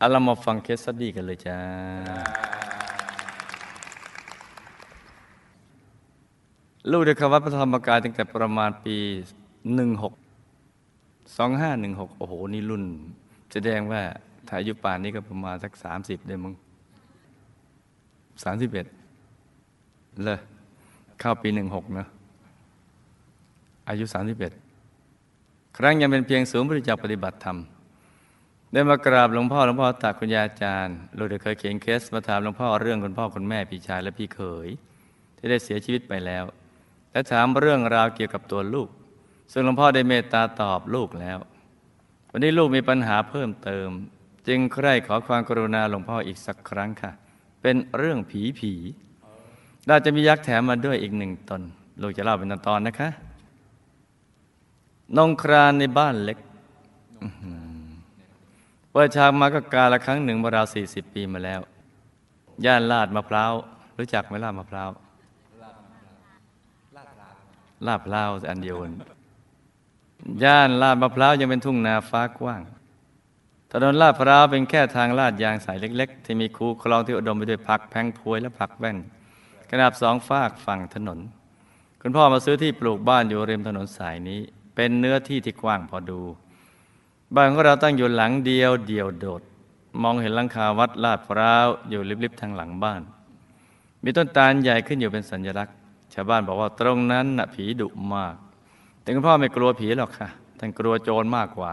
เอาเรามาฟัง case study กันเลยจ้า ลูกได้เข้าวัดพระธรรมกายตั้งแต่ประมาณปี 16 2516 โอ้โห นี่รุ่น แสดงว่าถ้าอายุป่านนี้ก็ประมาณสัก 30 ได้มั้ง31 เลยเข้าปี 16 นะ อายุ 31 ครั้งยังเป็นเพียงศูนย์บริจาคปฏิบัติธรรม ได้มากราบหลวงพ่อหลวงพ่อตากคุณยาอาจารย์ลูกได้เคยเขียนเคสมาถามหลวงพ่อเรื่องคุณพ่อคุณแม่พี่ชายและพี่เขย ที่ได้เสียชีวิตไปแล้ว และถามเรื่องราวเกี่ยวกับตัวลูก ซึ่งหลวงพ่อได้เมตตาตอบลูกแล้ว วันนี้ลูกมีปัญหาเพิ่มเติม จึงใคร่ขอความกรุณาหลวงพ่ออีกสักครั้งค่ะ เป็นเรื่องผีผีเราจะมียักษ์แถมมาด้วยอีกหนึ่งตนลูกจะเล่าเป็นตอนๆนะคะนงครานในบ้านเล็ก เปิดฉากมาก็กาละครั้งหนึ่งเมื่อราวสี่สิบปีมาแล้ว ย่านลาดมะพร้าวรู้จักไหมลาดมะพร้าวลาดพร้าวอันเดียวกันย่านลาดมะพร้าวยังเป็นทุ่งนาฟ้ากว้างถนนลาดพร้าวเป็นแค่ทางลาดยางสายเล็ก ๆ ที่มีคูคลองที่อุดมไปด้วยผักแพงพวยและผักแว่นขนาบสองฝากฝั่งถนน คุณพ่อมาซื้อที่ปลูกบ้านอยู่ริมถนนสายนี้ เป็นเนื้อที่ที่กว้างพอดู บ้านของเราตั้งอยู่หลังเดียวเดียวโดด มองเห็นหลังคาวัดลาดพร้าวอยู่ลิบๆทางหลังบ้าน มีต้นตาลใหญ่ขึ้นอยู่เป็นสัญลักษณ์ ชาวบ้านบอกว่าตรงนั้นน่ะผีดุมาก แต่คุณพ่อไม่กลัวผีหรอกค่ะท่านกลัวโจรมากกว่า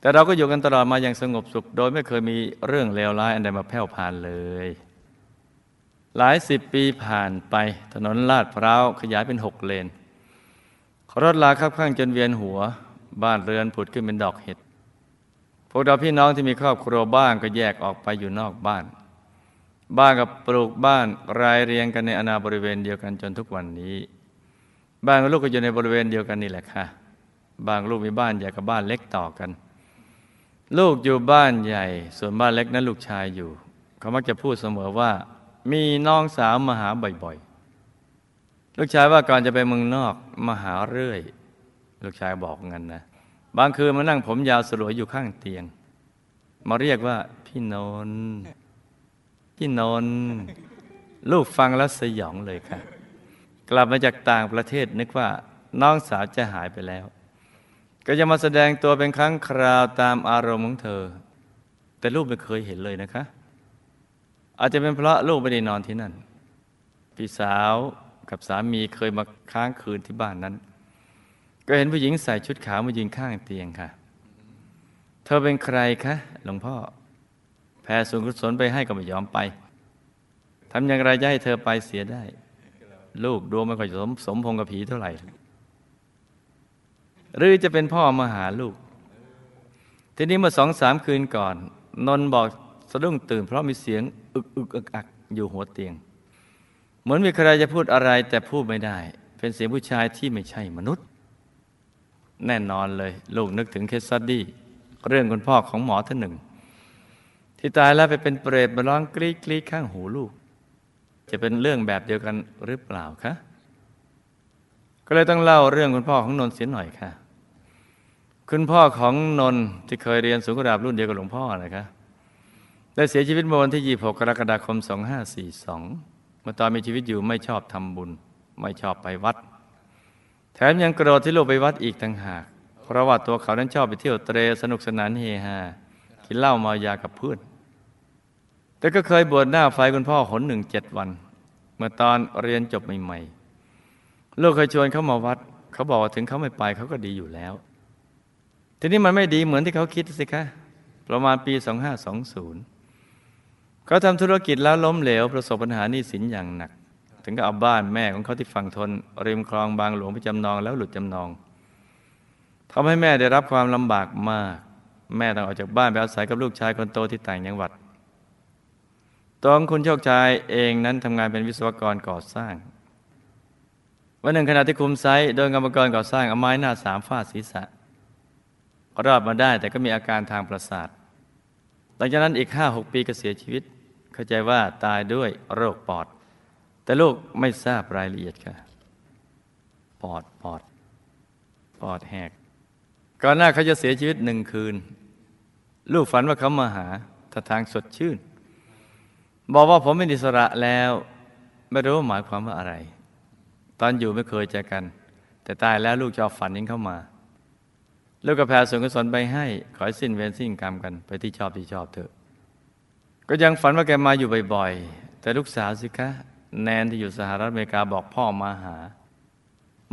แต่เราก็อยู่กันตลอดมาอย่างสงบสุข โดยไม่เคยมีเรื่องเลวร้ายอันใดมาแผ่วผ่านเลย หลายสิบปีผ่านไปถนนลาดพร้าวขยายเป็นหกเลนรถลาคับข้างจนเวียนหัว บ้านเรือนผุดขึ้นเป็นดอกเห็ด พวกเราพี่น้องที่มีครอบครัวบ้างก็แยกออกไปอยู่นอกบ้าน บ้านกับปลูกบ้านรายเรียงกันในอนาบริเวณเดียวกันจนทุกวันนี้ บ้านกับลูกก็อยู่ในบริเวณเดียวกันนี่แหละค่ะ บางลูกมีบ้านใหญ่กับบ้านเล็กต่อกัน ลูกอยู่บ้านใหญ่ ส่วนบ้านเล็กนั้นลูกชายอยู่ เขามักจะพูดเสมอว่า มีน้องสาวมาหาบ่อยๆ ลูกชายว่าก่อนจะไปเมืองนอกมาหาเรื่อย ลูกชายบอกงั้นนะ บางคืนมานั่งผมยาวสลวยอยู่ข้างเตียง มาเรียกว่าพี่นนท์พี่นนท์ลูกฟังแล้วสยองเลยค่ะ กลับมาจากต่างประเทศนึกว่าน้องสาวจะหายไปแล้ว ก็จะมาแสดงตัวเป็นครั้งคราวตามอารมณ์ของเธอ แต่ลูกไม่เคยเห็นเลยนะคะ อาจจะเป็นเพราะลูกไม่ได้นอนที่นั่น พี่สาวกับสามีเคยมาค้างคืนที่บ้านนั้น ก็เห็นผู้หญิงใส่ชุดขาวมายืนข้างเตียงค่ะ เธอเป็นใครคะหลวงพ่อ แผ่ส่วนกุศลไปให้ก็ไม่ยอมไปทำอย่างไรจะให้เธอไปเสียได้ ลูกดวงไม่ค่อยสมสมพงษ์กับผีเท่าไหร่ หรือจะเป็นพ่อมาหาลูก ทีนี้เมื่อสองสามคืนก่อน นนท์บอกสะดุ้งตื่น เพราะมีเสียงอึกอึกอักอักอยู่หัวเตียง เหมือนมีใครจะพูดอะไรแต่พูดไม่ได้ เป็นเสียงผู้ชายที่ไม่ใช่มนุษย์ แน่นอนเลย ลูกนึกถึง case study เรื่องคุณพ่อของหมอท่านหนึ่ง ที่ตายแล้วไปเป็นเปรตมาร้องกรี๊ดกรี๊ดข้างหูลูก จะเป็นเรื่องแบบเดียวกันหรือเปล่าคะก็เลยต้องเล่าเรื่องคุณพ่อของนนท์เสียหน่อยค่ะ คุณพ่อของนนท์ที่เคยเรียนสูงกระดาบรุ่นเดียวกับหลวงพ่อนะคะได้เสียชีวิตเมื่อวันที่ 26 กรกฎาคม 2542เมื่อตอนมีชีวิตอยู่ไม่ชอบทำบุญ ไม่ชอบไปวัด แถมยังโกรธที่ลูกไปวัดอีกต่างหาก เพราะว่าตัวเขานั้นชอบไปเที่ยวเตรสนุกสนานเฮฮากินเหล้าเมายากับเพื่อนแต่ก็เคยบวชหน้าไฟคุณพ่อหนหนึ่งเจ็ดวัน เมื่อตอนเรียนจบใหม่ๆลูกเคยชวนเขามาวัด เขาบอกว่าถึงเขาไม่ไปเขาก็ดีอยู่แล้ว ทีนี้มันไม่ดีเหมือนที่เขาคิดสิคะประมาณปี 2520 เขาทำธุรกิจแล้วล้มเหลวประสบปัญหาหนี้สินอย่างหนัก ถึงกับเอาบ้านแม่ของเขาที่ฝั่งทน ริมคลองบางหลวงไปจำนองแล้วหลุดจำนองทำให้แม่ได้รับความลำบากมาก แม่ต้องออกจากบ้านไปอาศัยกับลูกชายคนโตที่ต่างจังหวัดตองคุณโชคชายเองนั้นทำงานเป็นวิศวกรก่อสร้าง วันหนึ่งขณะที่คุมไซต์โดยกรรมกรก่อสร้างเอาไม้หน้าสามฟาดศีรษะรอดมาได้แต่ก็มีอาการทางประสาท หลังจากนั้นอีกห้าหกปีก็เสียชีวิต เข้าใจว่าตายด้วยโรคปอด แต่ลูกไม่ทราบรายละเอียดค่ะปอดปอดปอดแหก ก่อนหน้าเขาจะเสียชีวิตหนึ่งคืน ลูกฝันว่าเขามาหาท่าทางสดชื่น บอกว่าผมเป็นอิสระแล้ว ไม่รู้ว่าหมายความว่าอะไร ตอนอยู่ไม่เคยเจอกัน แต่ตายแล้วลูกชอบฝันยิงเข้ามาลูกก็แผ่ส่วนกุศลไปให้ ขอให้สิ้นเวรสิ้นกรรมกันไปที่ชอบที่ชอบเถอะ ก็ยังฝันว่าแกมาอยู่บ่อยๆ แต่ลูกสาวสิคะ แนนที่อยู่สหรัฐอเมริกาบอกพ่อมาหา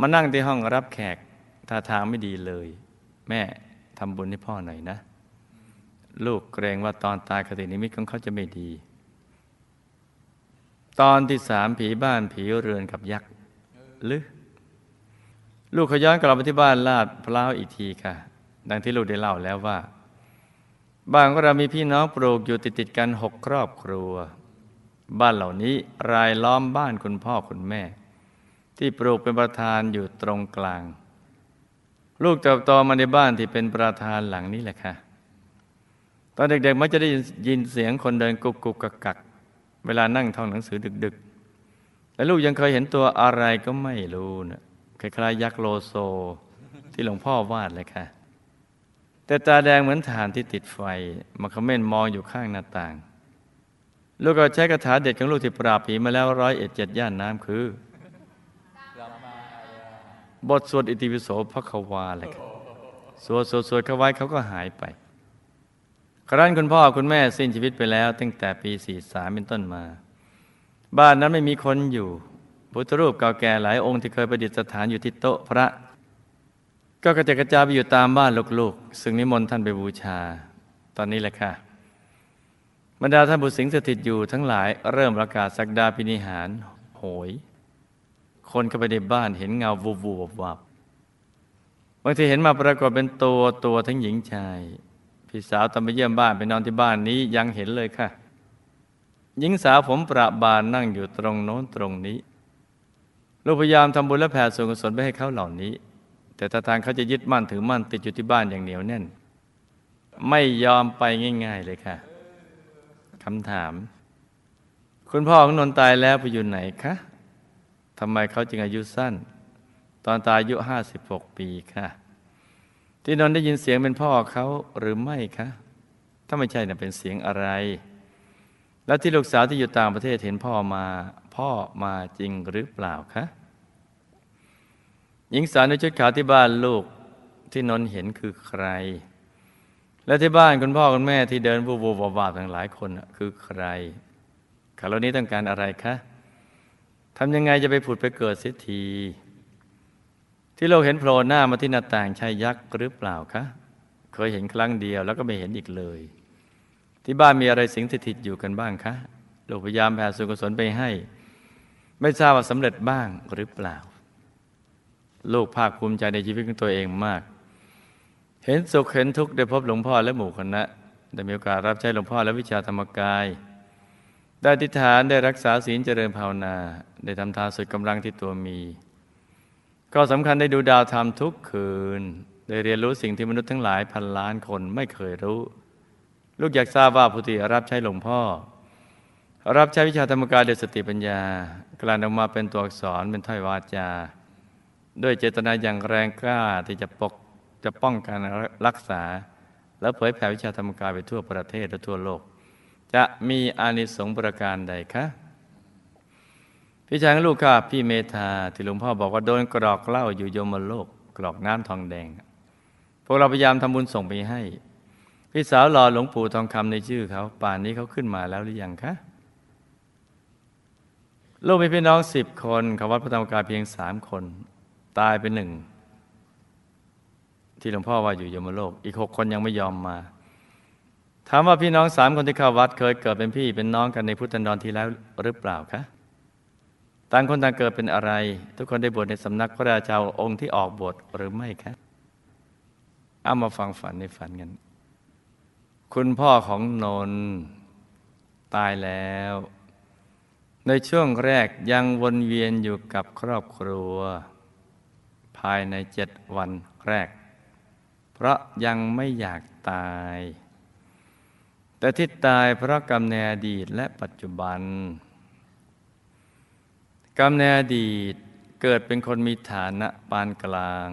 มานั่งที่ห้องรับแขกท่าทางไม่ดีเลย แม่ทำบุญให้พ่อหน่อยนะ ลูกเกรงว่าตอนตายคตินิมิตของเขาจะไม่ดี ตอนที่สามผีบ้านผีเรือนกับยักษ์หรือลูกขย้อนกลับไปที่บ้านลาดพร้าวอีกทีค่ะ ดังที่ลูกได้เล่าแล้วว่า บ้านของเรามีพี่น้องปลูกอยู่ติดติดกันหกครอบครัว บ้านเหล่านี้รายล้อมบ้านคุณพ่อคุณแม่ ที่ปลูกเป็นประธานอยู่ตรงกลาง ลูกเติบโตมาในบ้านที่เป็นประธานหลังนี้แหละค่ะ ตอนเด็กๆมักจะได้ยินเสียงคนเดินกุกกุกกักกักเวลานั่งท่องหนังสือดึก ๆ และลูกยังเคยเห็นตัวอะไรก็ไม่รู้นะคล้ายๆยักษ์โลโซที่หลวงพ่อวาดเลยค่ะ แต่ตาแดงเหมือนฐานที่ติดไฟมาคอมเมนต์มองอยู่ข้างหน้าต่าง ลูกก็ใช้คาถาเด็ดของลูกที่ปราบผีมาแล้วร้อยเอ็ดเจ็ดย่านน้ำคือบทสวดอิติปิโสพระควาเลยครับสวดสวดสวดเขาไว้เขาก็หายไป ครั้นคุณพ่อคุณแม่สิ้นชีวิตไปแล้ว ตั้งแต่ปี 43 เป็นต้นมา บ้านนั้นไม่มีคนอยู่พุทธรูปเก่าแก่หลายองค์ที่เคยประดิษฐานอยู่ที่โต๊ะพระ ก็กระจายกระจายไปอยู่ตามบ้านลูกๆ ซึ่งนิมนต์ท่านไปบูชา ตอนนี้แหละค่ะ บรรดาท่านบุตรสิงสถิตอยู่ทั้งหลายเริ่มประกาศสักดาพินิหารโหย คนเข้าไปในบ้านเห็นเงาวูบวูบวับบางทีเห็นมาปรากฏเป็นตัวตัวทั้งหญิงชาย พี่สาวตอนไปเยี่ยมบ้านไปนอนที่บ้านนี้ยังเห็นเลยค่ะ หญิงสาวผมประบานนั่งอยู่ตรงโน้นตรงนี้ ลูกพยายามทำบุญและแผ่ส่วนกุศลไปให้เขาเหล่านี้ แต่ถ้าทางเขาจะยึดมั่นถือมั่นติดอยู่ที่บ้านอย่างเหนียวแน่น ไม่ยอมไปง่าย ๆ เลยค่ะ คำถาม คุณพ่อของนนท์ตายแล้วไปอยู่ไหนคะทำไมเขาจึงอายุสั้น ตอนตายอายุห้าสิบหกปีค่ะ ที่นนท์ได้ยินเสียงเป็นพ่อเขาหรือไม่คะ ถ้าไม่ใช่น่ะเป็นเสียงอะไร แล้วที่ลูกสาวที่อยู่ต่างประเทศเห็นพ่อมา พ่อมาจริงหรือเปล่าคะหญิงสาวในชุดขาวที่บ้านลูกที่นนท์เห็นคือใคร และที่บ้านคุณพ่อคุณแม่ที่เดินบูบูบาบาทั้งหลายคนคือใครเขาเหล่านี้ต้องการอะไรคะทำยังไงจะไปผุดไปเกิดเสียที ที่เราเห็นโผล่หน้ามาที่หน้าต่างใช่ยักษ์หรือเปล่าคะ เคยเห็นครั้งเดียวแล้วก็ไม่เห็นอีกเลย ที่บ้านมีอะไรสิงสถิตอยู่กันบ้างคะลูกพยายามแผ่ส่วนกุศลไปให้ ไม่ทราบว่าสำเร็จบ้างหรือเปล่า ลูกภาคภูมิใจในชีวิตของตัวเองมาก เห็นสุขเห็นทุกข์ได้พบหลวงพ่อและหมู่คณะได้มีโอกาสรับใช้หลวงพ่อและวิชาธรรมกาย ได้อธิษฐานได้รักษาศีลเจริญภาวนา ได้ทำทานสุดกำลังที่ตัวมี ก็สำคัญได้ดูดาวธรรมทุกคืน ได้เรียนรู้สิ่งที่มนุษย์ทั้งหลายพันล้านคนไม่เคยรู้ ลูกอยากทราบว่าผู้ที่รับใช้หลวงพ่อ รับใช้วิชาธรรมกายด้วยสติปัญญากลั่นออกมาเป็นตัวอักษรเป็นถ้อยวาจา ด้วยเจตนาอย่างแรงกล้าที่จะปก จะป้องกันรักษา แล้วเผยแผ่วิชาธรรมกายไปทั่วประเทศและทั่วโลก จะมีอานิสงส์ประการใดคะพี่ชายลูกค่ะพี่เมธาที่หลวงพ่อบอกว่าโดนกรอกเหล้าอยู่โยมโลก กรอกน้ำทองแดง พวกเราพยายามทำบุญส่งไปให้ พี่สาวรอหลวงปู่ทองคำในชื่อเขา ป่านนี้เขาขึ้นมาแล้วหรือยังคะลูกมีพี่น้องสิบคนเขาวัดพระธรรมกายเพียงสามคน ตายไปหนึ่ง ที่หลวงพ่อว่าอยู่ยมโลก อีกหกคนยังไม่ยอมมา ถามว่าพี่น้องสามคนที่เข้าวัดเคยเกิดเป็นพี่เป็นน้องกันในพุทธันดรทีแล้วหรือเปล่าคะต่างคนต่างเกิดเป็นอะไร ทุกคนได้บวชในสำนักพระราชาองค์ที่ออกบวชหรือไม่คะเอามาฟังฝันในฝันกัน คุณพ่อของนนตายแล้ว ในช่วงแรกยังวนเวียนอยู่กับครอบครัว ภายในเจ็ดวันแรก เพราะยังไม่อยากตาย แต่ที่ตายเพราะกรรมในอดีตและปัจจุบัน กรรมในอดีตเกิดเป็นคนมีฐานะปานกลาง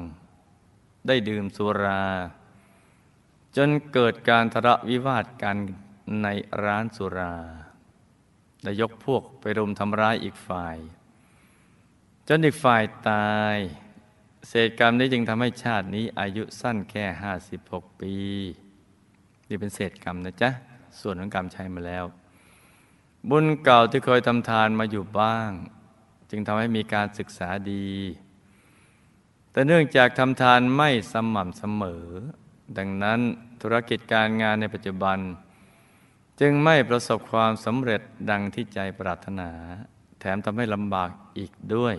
ได้ดื่มสุรา จนเกิดการทะเลาะวิวาทกันในร้านสุราได้ยกพวกไปรุมทำร้ายอีกฝ่าย จนอีกฝ่ายตาย เศษกรรมนี้จึงทำให้ชาตินี้อายุสั้นแค่ห้าสิบหกปี นี่เป็นเศษกรรมนะจ๊ะ ส่วนของกรรมใช้มาแล้ว บุญเก่าที่เคยทำทานมาอยู่บ้าง จึงทำให้มีการศึกษาดี แต่เนื่องจากทำทานไม่สม่ำเสมอ ดังนั้นธุรกิจการงานในปัจจุบัน จึงไม่ประสบความสำเร็จดังที่ใจปรารถนา แถมทำให้ลำบากอีกด้วย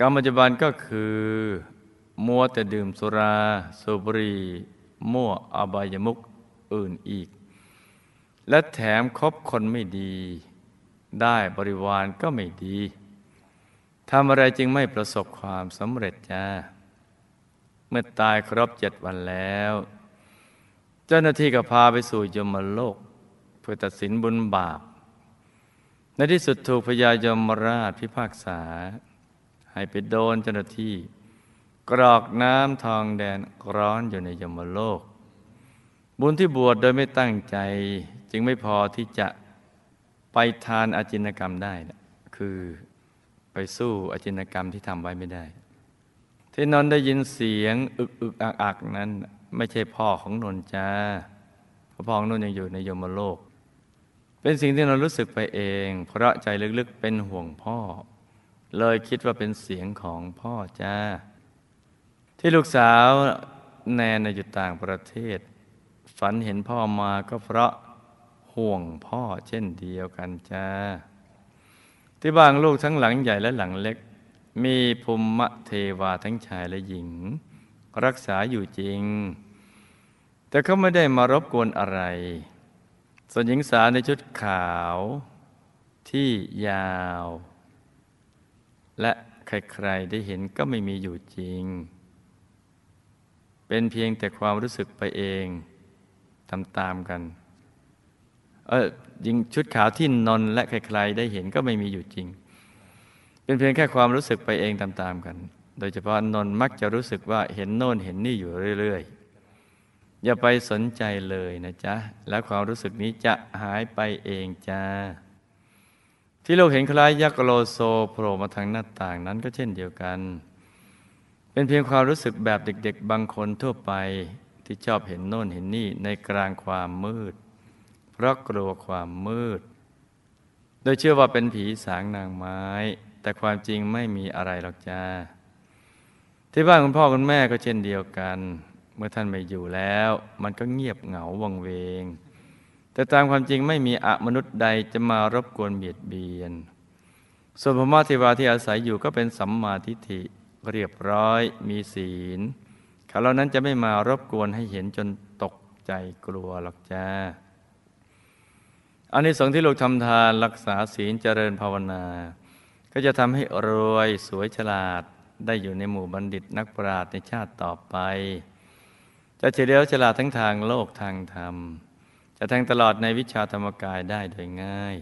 กรรมปัจจุบันก็คือมัวแต่ดื่มสุราสูบบุหรี่มั่วอบายมุกอื่นอีก และแถมคบคนไม่ดี ได้บริวารก็ไม่ดีทำอะไรจึงไม่ประสบความสำเร็จจ้าเมื่อตายครบเจ็ดวันแล้ว เจ้าหน้าที่ก็พาไปสู่ยมโลก เพื่อตัดสินบุญบาป ในที่สุดถูกพญายมราชพิพากษา ให้ไปโดนเจ้าหน้าที่ กรอกน้ำทองแดนร้อนอยู่ในยมโลก บุญที่บวชโดยไม่ตั้งใจ จึงไม่พอที่จะไปทานอาจินกรรมได้คือไปสู้อาจินกรรมที่ทำไว้ไม่ได้ ที่นนได้ยินเสียงอึกอึกอักอักนั้น ไม่ใช่พ่อของนนจ้าพ่อของนนยังอยู่ในยมโลก เป็นสิ่งที่นนรู้สึกไปเอง เพราะใจลึกๆเป็นห่วงพ่อ เลยคิดว่าเป็นเสียงของพ่อจ้า ที่ลูกสาวแนนอยู่ต่างประเทศ ฝันเห็นพ่อมาก็เพราะห่วงพ่อเช่นเดียวกันจ้า ที่บ้านลูกทั้งหลังใหญ่และหลังเล็ก มีภูมิเทวาทั้งชายและหญิง รักษาอยู่จริง แต่เขาไม่ได้มารบกวนอะไร ส่วนหญิงสาวในชุดขาวที่ยาว และใครๆได้เห็นก็ไม่มีอยู่จริง เป็นเพียงแต่ความรู้สึกไปเองตามกัน เออยิงชุดขาวที่นอนและใครๆได้เห็นก็ไม่มีอยู่จริง เป็นเพียงแค่ความรู้สึกไปเองตามๆกัน โดยเฉพาะนนมักจะรู้สึกว่าเห็นโน่นเห็นนี่อยู่เรื่อยๆ อย่าไปสนใจเลยนะจ๊ะ แล้วความรู้สึกนี้จะหายไปเองจ้า ที่เราเห็นคล้ายยักษ์โลโซโผล่มาทางหน้าต่างนั้นก็เช่นเดียวกัน เป็นเพียงความรู้สึกแบบเด็กๆ บางคนทั่วไปที่ชอบเห็นโน่นเห็นนี่ในกลางความมืด เพราะกลัวความมืด โดยเชื่อว่าเป็นผีสางนางไม้ แต่ความจริงไม่มีอะไรหรอกจ้าที่บ้านคุณพ่อคุณแม่ก็เช่นเดียวกัน เมื่อท่านไม่อยู่แล้ว มันก็เงียบเหงาวังเวง แต่ตามความจริงไม่มีอมนุษย์ใดจะมารบกวนเบียดเบียน ส่วนพระเทวาที่อาศัยอยู่ก็เป็นสัมมาทิฏฐิเรียบร้อยมีศีล เขาเหล่านั้นจะไม่มารบกวนให้เห็นจนตกใจกลัวหรอกจ้าอันนี้สงที่ลูกทำทานรักษาศีลเจริญภาวนา ก็จะทำให้รวยสวยฉลาดได้อยู่ในหมู่บัณฑิตนักปราชญ์ในชาติต่อไป จะเฉลียวฉลาดทั้งทางโลกทางธรรม จะแทงตลอดในวิชาธรรมกายได้โดยง่าย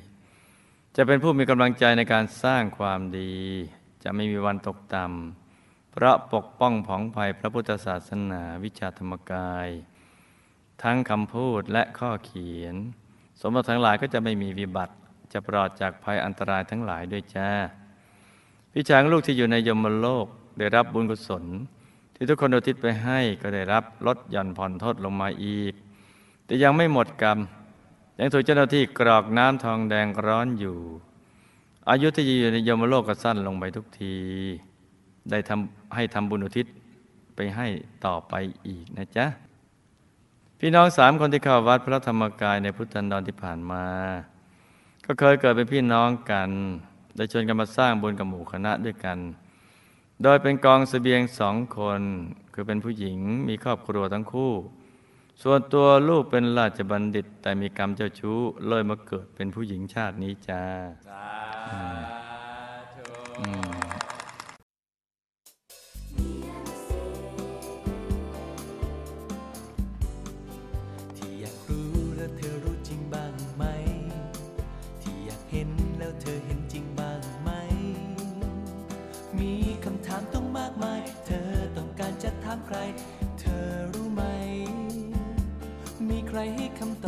จะเป็นผู้มีกำลังใจในการสร้างความดี จะไม่มีวันตกต่ำเพราะปกป้องผองภัยพระพุทธศาสนาวิชาธรรมกาย ทั้งคำพูดและข้อเขียน สมบัติทั้งหลายก็จะไม่มีวิบัติ จะปลอดจากภัยอันตรายทั้งหลายด้วยจ้าพี่ช้างลูกที่อยู่ในยมโลกได้รับบุญกุศล ที่ทุกคนอุทิศไปให้ก็ได้รับลดหย่อนผ่อนโทษลงมาอีก แต่ยังไม่หมดกรรม ยังถูกเจ้าหน้าที่กรอกน้ำทองแดงร้อนอยู่ อายุที่อยู่ในยมโลกก็สั้นลงไปทุกที ได้ทำให้ทำบุญอุทิศไปให้ต่อไปอีกนะจ๊ะ พี่น้องสามคนที่เข้าวัดพระธรรมกายในพุทธันดรที่ผ่านมา ก็เคยเกิดเป็นพี่น้องกัน ได้ชวนกันมาสร้างบุญกับหมู่คณะด้วยกัน โดยเป็นกองสเสบียงสองคน คือเป็นผู้หญิงมีครอบครัวทั้งคู่ ส่วนตัวลูกเป็นราชบัณฑิต แต่มีกรรมเจ้าชู้เลยมาเกิดเป็นผู้หญิงชาตินี้จ้าใคร ใครให้คำ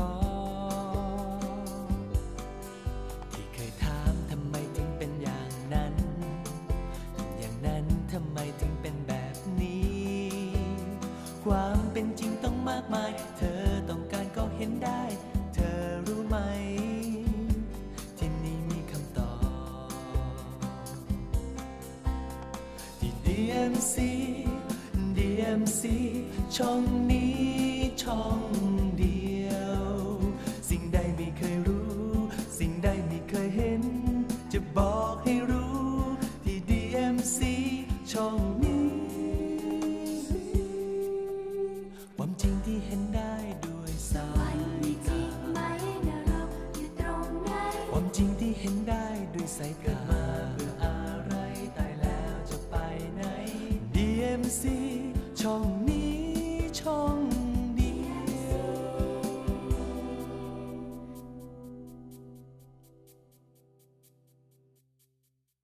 ให้รู้